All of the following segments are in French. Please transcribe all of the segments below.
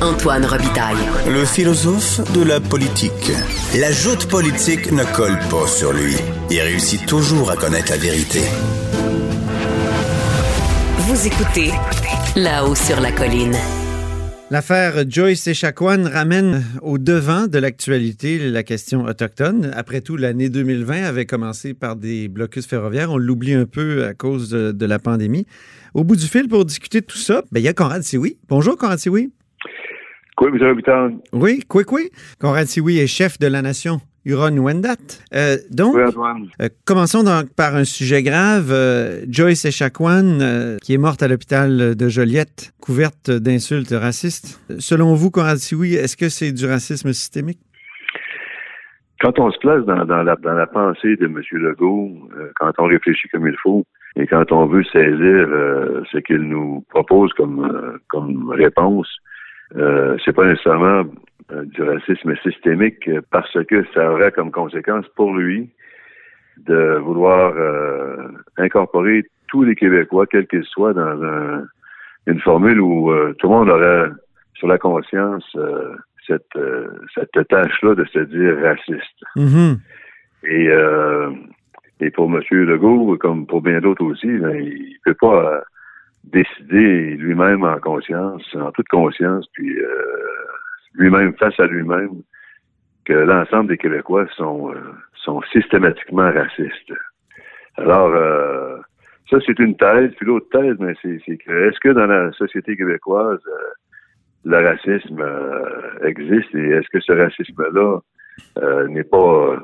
Antoine Robitaille. Le philosophe de la politique. La joute politique ne colle pas sur lui. Il réussit toujours à connaître la vérité. Vous écoutez là-haut sur la colline. L'affaire Joyce Echaquan ramène au devant de l'actualité la question autochtone. Après tout, l'année 2020 avait commencé par des blocus ferroviaires. On l'oublie un peu à cause de, la pandémie. Au bout du fil, pour discuter de tout ça, ben, il y a Conrad Sioui. Bonjour, Conrad Sioui. Oui, quoi, quoi. Conrad Sioui est chef de la nation Huron Wendat. Euh, donc, euh, commençons donc par un sujet grave. Euh, Joyce Echaquan, qui est morte à l'hôpital de Joliette, couverte d'insultes racistes. Selon vous, Conrad Sioui, est-ce que c'est du racisme systémique? Quand on se place dans, la, pensée de M. Legault, quand on réfléchit comme il faut, et quand on veut saisir ce qu'il nous propose comme, comme réponse, c'est pas nécessairement euh, du racisme systémique parce que ça aurait comme conséquence pour lui de vouloir euh, incorporer tous les Québécois, quels qu'ils soient, dans une formule où euh, tout le monde aurait sur la conscience cette, cette tâche-là de se dire raciste. Mm-hmm. Et, et pour M. Legault, comme pour bien d'autres aussi, ben, il peut pas décider lui-même en conscience, en toute conscience, puis lui-même face à lui-même que l'ensemble des Québécois sont, euh, sont systématiquement racistes. Alors, euh, ça, c'est une thèse. Puis l'autre thèse, mais ben, c'est que est-ce que dans la société québécoise, euh, le racisme existe et est-ce que ce racisme-là n'est pas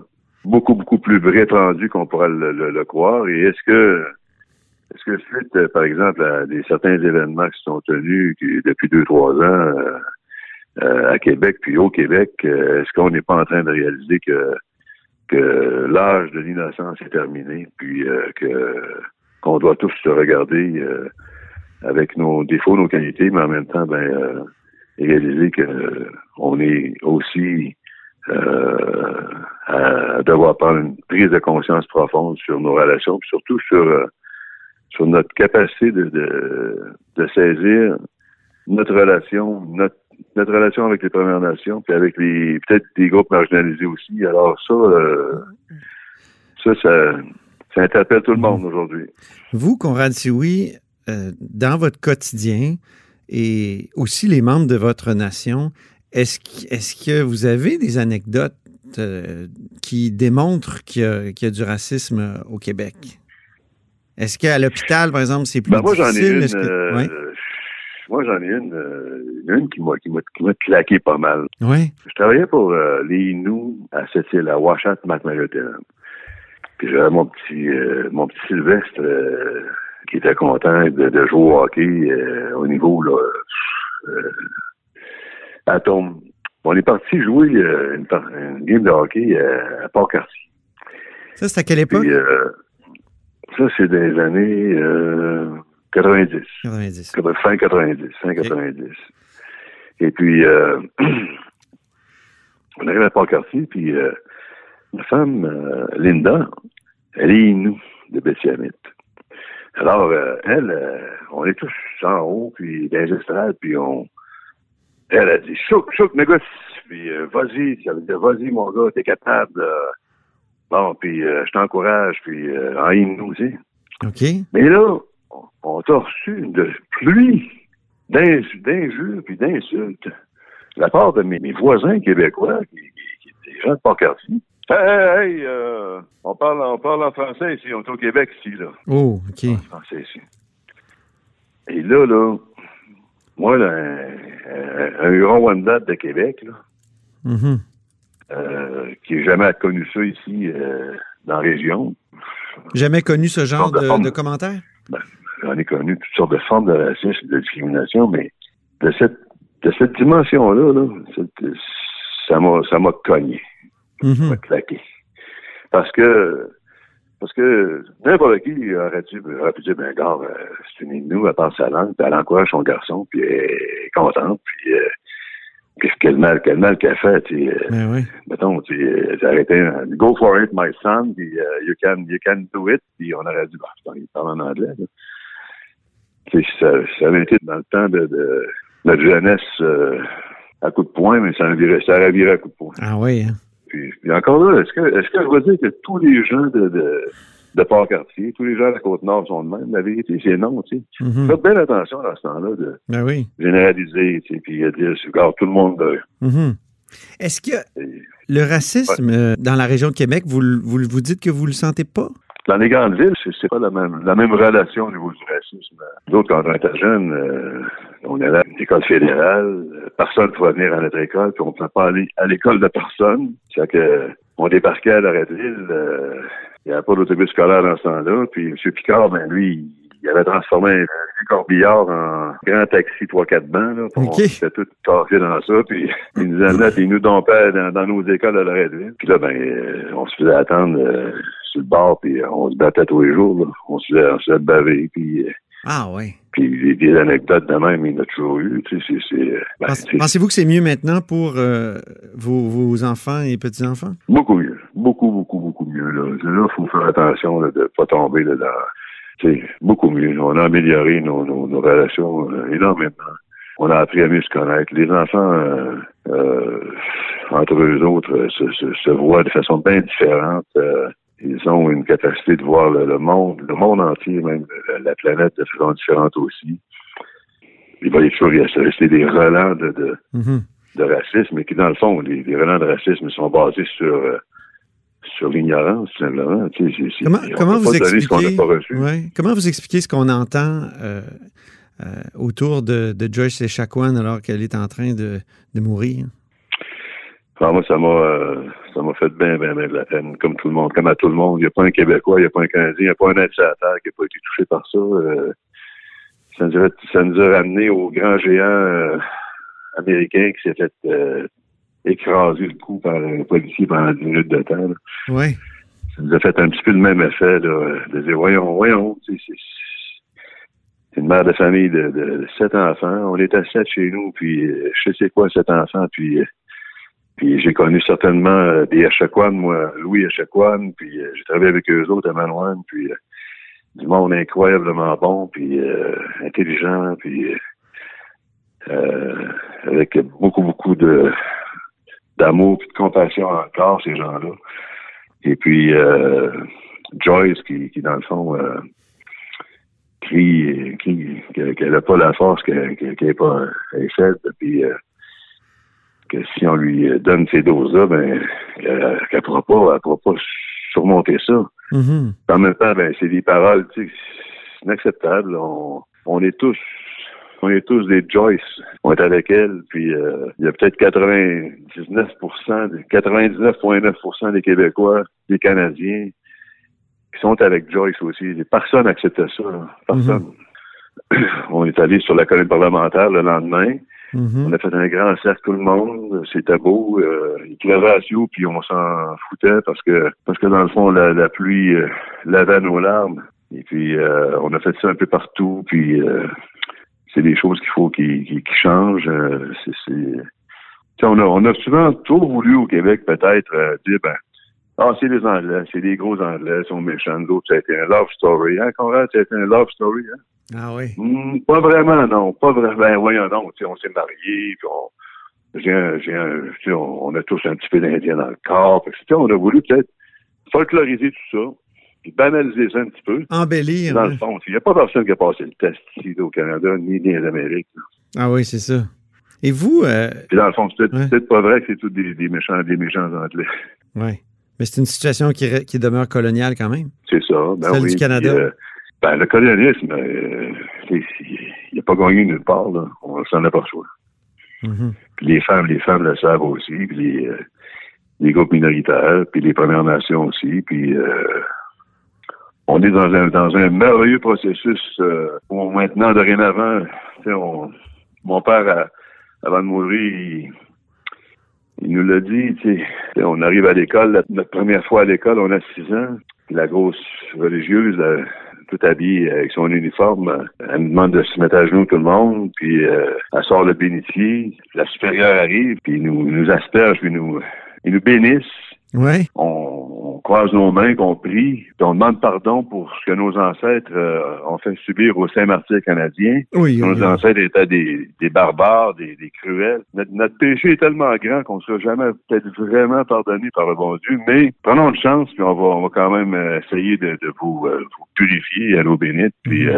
beaucoup, beaucoup plus répandu qu'on pourrait le, croire? Et est-ce que est-ce que suite, par exemple, à des certains événements qui sont tenus depuis deux, trois ans, euh, à Québec, puis au Québec, euh, est-ce qu'on n'est pas en train de réaliser que que l'âge de l'innocence est terminé, puis euh, que qu'on doit tous se regarder avec nos défauts, nos qualités, mais en même temps, ben réaliser que on est aussi à devoir prendre une prise de conscience profonde sur nos relations, puis surtout sur sur notre capacité de, de, de saisir notre relation, notre notre relation avec les Premières Nations, puis avec les peut-être des groupes marginalisés aussi. Alors ça, euh, ça, ça, interpelle tout le monde aujourd'hui. Vous, Conrad Sioui, euh, dans votre quotidien et aussi les membres de votre nation, est-ce est que vous avez des anecdotes euh, qui démontrent qu'il y, a du racisme au Québec? Est-ce qu'à l'hôpital, par exemple, c'est plus ben, moi, difficile? J'en ai une, moi, j'en ai une, euh, une qui m'a qui m'a claqué pas mal. Oui. Je travaillais pour euh, les Inuits à cette île, à Washat, McMurray. Puis j'avais mon petit euh, mon petit Sylvestre qui était content de, jouer au hockey au niveau là à Tom. On est parti jouer une, une, game de hockey à Port-Cartier. Ça, c'est à quelle époque? Ça, c'est des années 90. 90. Fin 90. Fin 90. Et puis, euh, on arrive à Port-Cartier, puis euh, ma femme, euh, Linda, elle est nous de Betty-Amit. Alors, euh, elle, on est tous en haut, puis dans les estrades, puis on... Elle a dit, chouk, chouk, négocie, puis vas-y, ça veut dire, vas-y, mon gars, t'es capable. Bon, puis je t'encourage, puis en nous aussi. OK. Mais là, on t'a reçu de pluie d'injures puis d'insultes de la part de mes, voisins québécois, qui, qui, qui des gens de Port-Cartier. Hey, hey, hey euh, on, parle, on parle en français ici, on est au Québec ici, là. Oh, OK. En français ici. Et là, là, moi, là, un, un Huron-Wendat de Québec, là, mm-hmm. Euh, qui n'a jamais connu ça ici euh, dans la région. Jamais connu ce genre de, de, commentaires? Ben, j'en ai connu toutes sortes de formes de racisme et de discrimination, mais de cette de cette dimension-là, là, ça m'a ça m'a cogné. Ça m'a claqué. Parce que parce que n'importe qui aurait pu, aurait pu dire, ben gars, euh, c'est une Inou, elle parle sa langue, puis elle encourage son garçon, puis elle est contente, puis euh, quel mal, quel mal qu'elle fait, tu sais. Ben oui. Mettons, tu sais, arrêté, go for it, my son, puis uh, you can, you can do it, puis on aurait dit, bah, il parle en anglais, là ça, ça, avait été dans le temps de, notre jeunesse euh, à coup de poing, mais ça, virait, ça aurait viré à coup de poing. Ah oui, hein? Puis, puis encore là, est-ce que, est-ce que je veux dire que tous les gens de, de, de Port-Cartier, tous les gens de la Côte-Nord sont de même? La vérité, c'est non, tu sais. Mhm. Faites bien attention dans ce temps-là de Ben oui. généraliser, tu sais, puis de dire, regarde, tout le monde... euh, Mhm. Est-ce que et- le racisme euh, dans la région de Québec, vous, le- vous, vous dites que vous le sentez pas? Dans les grandes villes, c'est, pas la même, la même relation au niveau du racisme. D'autres, quand on était jeunes, euh, on allait à une école fédérale, euh, personne ne pouvait venir à notre école, puis on ne pouvait pas aller à l'école de personne. C'est que on débarquait à Loretteville, euh, il n'y avait pas d'autobus scolaire dans ce temps-là, puis M. Picard, ben lui, il avait transformé un corbillard en grand taxi 3-4 bancs, là, Ok. on s'était tout cassé dans ça, puis il nous amenait, puis il nous dompait dans, dans nos écoles à Loretteville. Puis là, ben, euh, on se faisait attendre euh, sur le bord, puis euh, on se battait tous les jours, là. On se faisait, on se faisait baver, puis... euh, Ah oui. puis des, des anecdotes de même, il y en a toujours eu. Tu sais, ben, Pensez-vous que c'est mieux maintenant pour vos, vos enfants et petits-enfants? beaucoup mieux. Beaucoup, beaucoup, Là, là faut faire attention là, de ne pas tomber là, dans. Sais, beaucoup mieux. On a amélioré nos, nos, nos relations euh, énormément. On a appris à mieux se connaître. Les enfants, euh, euh, entre eux autres, se, se, se voient de façon bien différente. ils ont une capacité de voir le, le monde, le monde entier, même la, la planète de façon différente aussi. Il va y toujours rester des relents de, de, Mhm. de racisme, mais qui, dans le fond, les, les relents de racisme sont basés sur, sur l'ignorance, tout simplement. Tu sais, Comment, vous expliquez ouais, comment vous expliquez ce qu'on entend euh, euh, autour de, de Joyce Echaquan alors qu'elle est en train de, de mourir? Alors, moi, ça m'a euh, ça m'a fait bien, bien, bien de la peine, comme tout le monde, comme à tout le monde. Il n'y a pas un Québécois, il n'y a pas un Canadien, il n'y a pas un administrateur qui n'a pas été touché par ça. Ça, nous a, ça nous a ramené au grand géant américain qui s'est fait écraser le cou par un policier pendant 10 minutes de temps. là. Oui. ça nous a fait un petit peu le même effet, là, de dire, voyons, voyons, c'est une mère de famille de, sept enfants. On est à sept chez nous, puis euh, je sais quoi sept enfants, puis euh, puis j'ai connu certainement euh, des Echaquan, moi, Louis Echaquan, puis j'ai travaillé avec eux autres à Manoine, puis du monde incroyablement bon, puis intelligent, puis avec beaucoup, beaucoup de d'amour et de compassion encore, ces gens-là. Et puis euh, Joyce, qui, qui dans le fond euh, crie, crie qu'elle n'a pas la force, qu'elle qu'elle- qu'elle est pas faible, puis euh, que si on lui donne ces doses-là, ben qu'elle ne pourra pas, elle pourra pas surmonter ça. Mhm. En même temps, ben c'est des paroles, tu sais, inacceptable. On, on est tous on est tous des Joyce. On est avec elle, puis euh, il y a peut-être 99 99,9% des Québécois, des Canadiens qui sont avec Joyce aussi. Personne n'acceptait ça. là. Personne. On est allé sur la colline parlementaire le lendemain. Mhm. On a fait un grand cercle tout le monde. C'était beau. Euh, il pleuvait à Sio, puis on s'en foutait parce que parce que dans le fond, la, la pluie euh, lavait nos larmes. Et puis euh, on a fait ça un peu partout. Puis c'est des choses qu'il faut qui, qui, qui changent. Euh, c'est, On, a, on a souvent trop voulu au Québec peut-être euh, dire ben ah, c'est les Anglais, c'est les gros Anglais, ils sont méchants. D'autres, ça a été un love story. Hein, Conrad, ça a été un love story. Hein? Ah oui. Hmm, pas vraiment, non. Pas vraiment. Ben, voyons donc. tu sais, On s'est mariés, puis on, j'ai un, j'ai on, on a tous un petit peu d'Indien dans le corps. Puis, tu sais, on a voulu peut-être folkloriser tout ça, puis banaliser ça un petit peu. Embellir. Dans le fond, il n'y a pas personne qui a passé le test ici au Canada, ni ni en Amérique. Ah oui, c'est ça. Et vous, euh, Puis dans le fond, c'est peut-être, Ouais. pas vrai que c'est tous des, des méchants, des méchants Anglais. ouais. Mais c'est une situation qui, qui demeure coloniale quand même. C'est ça. Ben Celle oui. du Canada. Puis, euh, ben, le colonialisme, euh, il n'a pas gagné nulle part, là. On s'en aperçoit. Mhm. Puis les femmes, les femmes le savent aussi, puis les, euh, les groupes minoritaires, puis les Premières Nations aussi, puis euh, on est dans un dans un merveilleux processus euh, où maintenant, dorénavant, on, mon père, à- avant de mourir, il, nous l'a dit, on arrive à l'école, notre première fois à l'école, on a six ans, la grosse religieuse, là, tout habillée avec son uniforme, euh, elle nous demande de se mettre à genoux tout le monde, puis euh, elle sort le bénitier, la supérieure arrive, puis nous, nous asperge, puis nous, ils nous bénissent, Ouais. On, on croise nos mains, qu'on prie, puis on demande pardon pour ce que nos ancêtres euh, ont fait subir aux Saint-Martyrs canadiens. Oui, oui, Nos oui. ancêtres étaient des, des barbares, des, des cruels. Notre, notre péché est tellement grand qu'on ne sera jamais peut-être vraiment pardonné par le bon Dieu, mais prenons une chance, puis on va, on va quand même euh, essayer de, de vous, euh, vous purifier à l'eau bénite. Puis Mhm.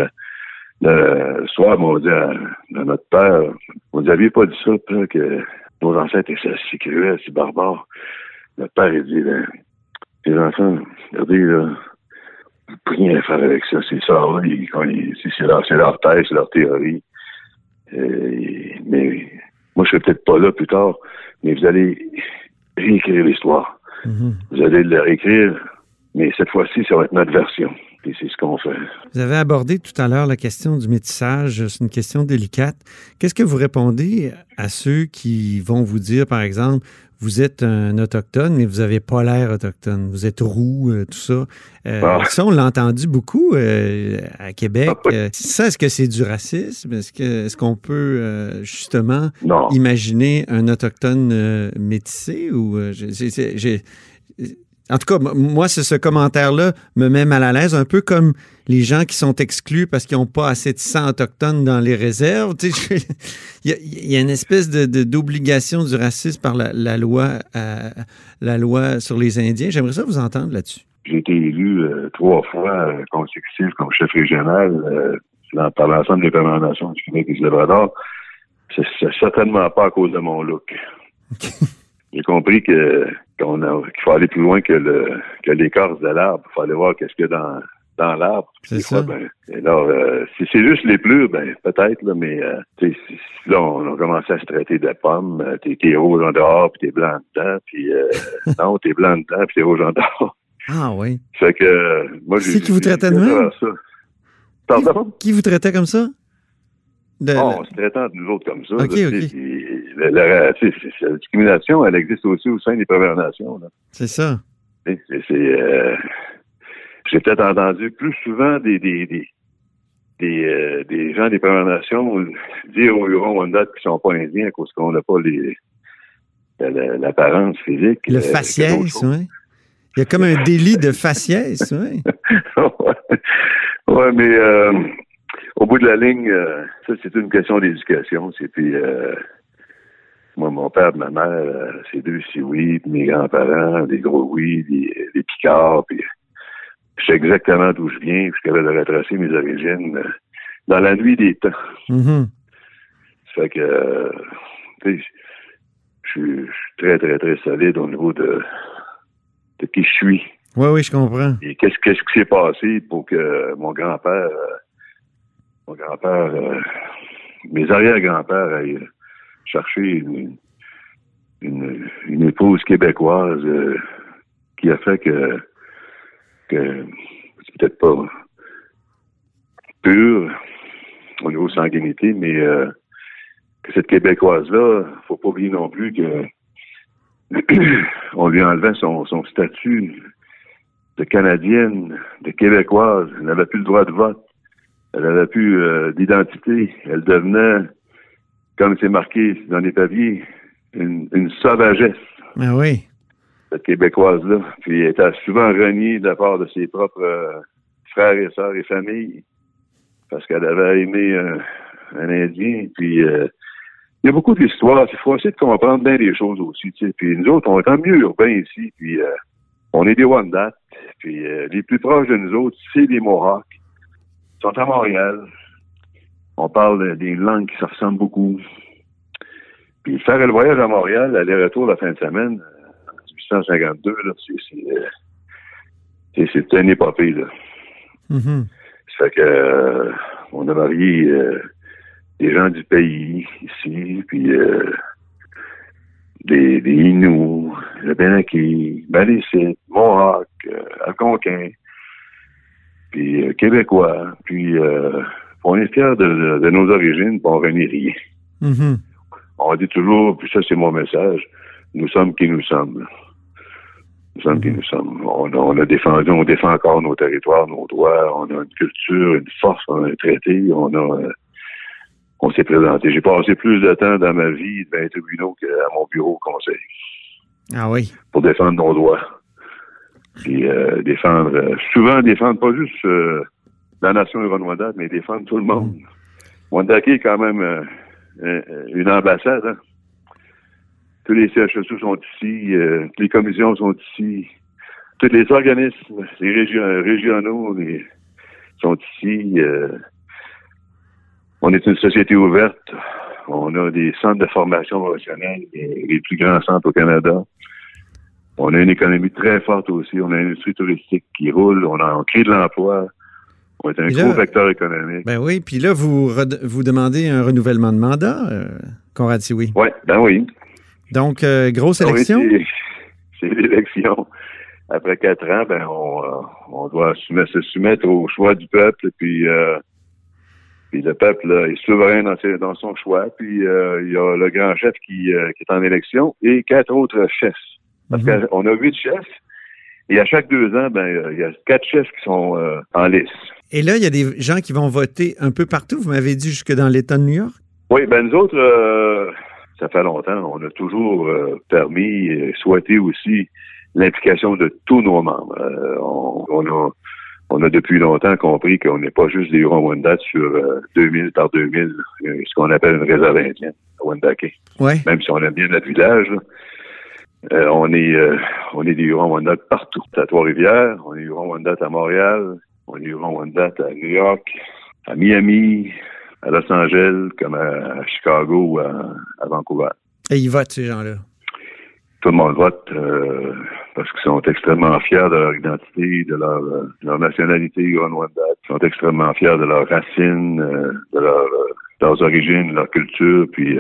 euh, le soir, on dit à, à notre père, vous n'aviez pas dit ça, que nos ancêtres étaient si cruels, si barbares. Notre père, il dit, ben, les enfants, regardez, là, rien faire avec ça. C'est ça, là, ils- quand ils- c'est leur, leur thèse, c'est leur théorie. Euh, mais moi, je serai peut-être pas là plus tard, mais vous allez réécrire l'histoire. Mhm. Vous allez le réécrire, mais cette fois-ci, ça va être notre version. C'est ce qu'on fait. Vous avez abordé tout à l'heure la question du métissage. C'est une question délicate. Qu'est-ce que vous répondez à ceux qui vont vous dire, par exemple, vous êtes un autochtone, mais vous n'avez pas l'air autochtone. Vous êtes roux, euh, tout ça. Euh, Ah. Ça, on l'a entendu beaucoup euh, à Québec. Ah, oui. Ça, est-ce que c'est du racisme? Est-ce que est-ce qu'on peut justement Non. imaginer un autochtone métissé ou j'ai- j'ai- j'ai- j'ai- en tout cas, moi, ce commentaire-là me met mal à l'aise, un peu comme les gens qui sont exclus parce qu'ils n'ont pas assez de sang autochtone dans les réserves. Tu sais, je- Il y, a- une espèce de- de- d'obligation du racisme par la, la loi, euh, la loi sur les Indiens. J'aimerais ça vous entendre là-dessus. J'ai été élu euh, trois fois euh, consécutifs comme chef régional euh, dans- par l'ensemble des Nations du Québec et du Labrador. C'est certainement pas à cause de mon look. J'ai compris que qu'on qu'il faut aller plus loin que le que l'écorce de l'arbre. Il faut aller voir qu'est-ce qu'il y a dans dans l'arbre. C'est ça. fois, ben, et là, euh, si c'est juste les pleurs, ben peut-être, là, mais euh, si- là, on a commencé à se traiter de pommes. Euh, T'es t'es rouge en dehors, puis t'es blanc dedans, puis euh, non, t'es blanc dedans, puis t'es rouge en dehors. Ah oui. Fait que moi j'ai C'est qui vous traitait de même? ça. Pardon? Qui vous traitait comme ça? De- Oh, on se traitait entre nous autres comme ça. Ok, là, puis la, discrimination, elle existe aussi au sein des Premières Nations. C'est ça. C'est- euh, J'ai peut-être entendu plus souvent des des, des, des, euh, des gens des Premières Nations dire aux Hurons-Wendat qu'ils sont pas indiens à cause qu'on n'a pas l'apparence physique. Le euh, faciès, oui. Il y a comme un délit de faciès, oui. Ouais, mais euh, au bout de la ligne, ça c'est une question d'éducation. C'est puis moi, mon père, ma mère, euh, c'est deux oui, puis mes grands-parents, des gros oui, des, des picards, puis je sais exactement d'où je viens, puis je suis capable de retracer mes origines euh, dans la nuit des temps. Mhm. Ça fait que euh, tu sais, je suis très, très, très solide au niveau de, de qui je suis. Oui, oui, je comprends. Et qu'est-ce qui s'est passé pour que mon grand-père, euh, mon grand-père, euh, mes arrière-grands-pères aillent chercher une, une, épouse québécoise euh, qui a fait que, que c'est peut-être pas pur au niveau sanguinité, mais euh, que cette Québécoise-là, faut pas oublier non plus que on lui enlevait son, son statut de Canadienne, de Québécoise. Elle n'avait plus le droit de vote. Elle n'avait plus euh, d'identité. Elle devenait, comme c'est marqué dans les papiers, une, une sauvagesse, Ah oui. cette Québécoise-là. Puis elle était souvent reniée de la part de ses propres euh, frères et sœurs et familles parce qu'elle avait aimé euh, un Indien. Puis euh, il y a beaucoup d'histoires. Il faut essayer de comprendre bien les choses aussi. Puis nous autres, on est en milieu urbain ici. Puis euh, on est des Wendat. Puis euh, les plus proches de nous autres, c'est les Mohawks. Ils sont à Montréal. On parle des langues qui se ressemblent beaucoup. Puis faire le voyage à Montréal, aller-retour la fin de semaine, euh, en 1852, là, c'est, c'est, euh, c'est, une épopée, là. Mhm. Ça fait que euh, on a marié euh, des gens du pays ici, puis euh, des, des Inuits, le Benaki, Malécite, Mohawk, Algonquin, puis euh, Québécois, puis euh, on est fiers de, de- de nos origines, puis on renie rien. Mhm. On dit toujours, puis ça c'est mon message, nous sommes qui nous sommes. Nous sommes qui nous sommes. On a, on a défendu, on défend encore nos territoires, nos droits, on a une culture, une force, on a un traité, on a euh, on s'est présenté. J'ai passé plus de temps dans ma vie dans les tribunaux qu'à mon bureau au conseil. Ah oui. Pour défendre nos droits. Puis euh, défendre, euh, souvent défendre pas juste euh, la nation Huron-Wendat, mais défendre tout le monde. Mm. Wendake est quand même euh, euh, une ambassade. Hein? Tous les CHSU sont ici, euh, toutes les commissions sont ici, tous les organismes, les régions, régionaux les- sont ici. euh, on est une société ouverte. On a des centres de formation professionnelle, les les plus grands centres au Canada. On a une économie très forte aussi. On a une industrie touristique qui roule. On, a, on crée de l'emploi. On est un là- gros vecteur économique. Ben oui, puis là, vous, vous demandez un renouvellement de mandat, euh, Conrad Sioui. Oui, ben oui. Donc, euh, grosse Oui, élection? c'est- c'est l'élection. Après quatre ans, ben on, euh, on doit soumettre- se soumettre au choix du peuple. Puis, euh, puis le peuple là, est souverain dans, ses- dans son choix. Puis il y a le grand chef qui, qui est en élection et quatre autres chefs. Parce Mhm. qu'on a huit chefs. Et à chaque deux ans, ben il y a quatre chefs qui sont euh, en lice. Et là, il y a des gens qui vont voter un peu partout. Vous m'avez dit jusque dans l'État de New York? Oui, ben nous autres, euh, ça fait longtemps, on a toujours euh, permis et souhaité aussi l'implication de tous nos membres. Euh, on, on a, on a depuis longtemps compris qu'on n'est pas juste des Hurons-Wendat sur euh, 2000 par 2000, euh, ce qu'on appelle une réserve indienne Wendake. Oui. Même si on aime bien notre village, là, euh, on est euh, on est des Hurons-Wendat partout. À Trois-Rivières, on est Hurons-Wendat à Montréal, on est Hurons-Wendat à New York, à Miami, à Los Angeles, comme à Chicago ou à, à Vancouver. Et ils votent, ces gens-là? Tout le monde vote euh, parce qu'ils sont extrêmement fiers de leur identité, de leur, euh, de leur nationalité. Ils sont extrêmement fiers de leurs racines, euh, de leur, leurs origines, de leur culture. Puis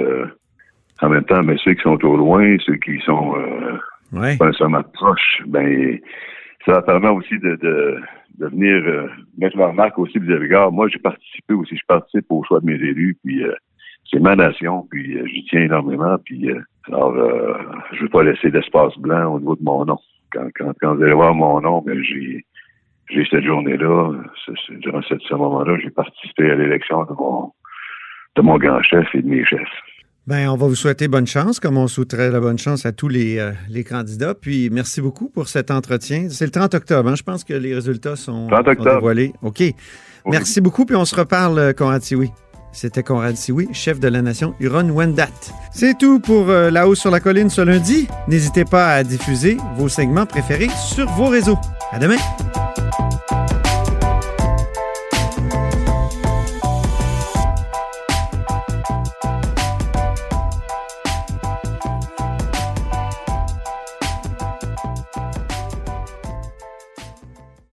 en même temps, ben, ceux qui sont au loin, ceux qui sont Oui. pas nécessairement proches, ben ça leur permet aussi de, de, de venir euh, mettre leur marque aussi puis dire, regarde, moi j'ai participé aussi, je participe au choix de mes élus, puis euh, c'est ma nation, puis euh, j'y tiens énormément, puis euh, alors euh, je veux pas laisser d'espace blanc au niveau de mon nom. Quand, quand, quand vous allez voir mon nom, ben j'ai j'ai cette journée-là, durant ce, ce moment-là, j'ai participé à l'élection de mon de mon grand chef et de mes chefs. Ben, on va vous souhaiter bonne chance, comme on souhaiterait la bonne chance à tous les, euh, les candidats. Puis, merci beaucoup pour cet entretien. C'est le 30 octobre. hein? Je pense que les résultats sont, 30 sont octobre. dévoilés. OK. Merci beaucoup. Puis, on se reparle, euh, Conrad Sioui. C'était Conrad Sioui, chef de la nation Huron-Wendat. C'est tout pour euh, La Haut sur la Colline ce lundi. N'hésitez pas à diffuser vos segments préférés sur vos réseaux. À demain.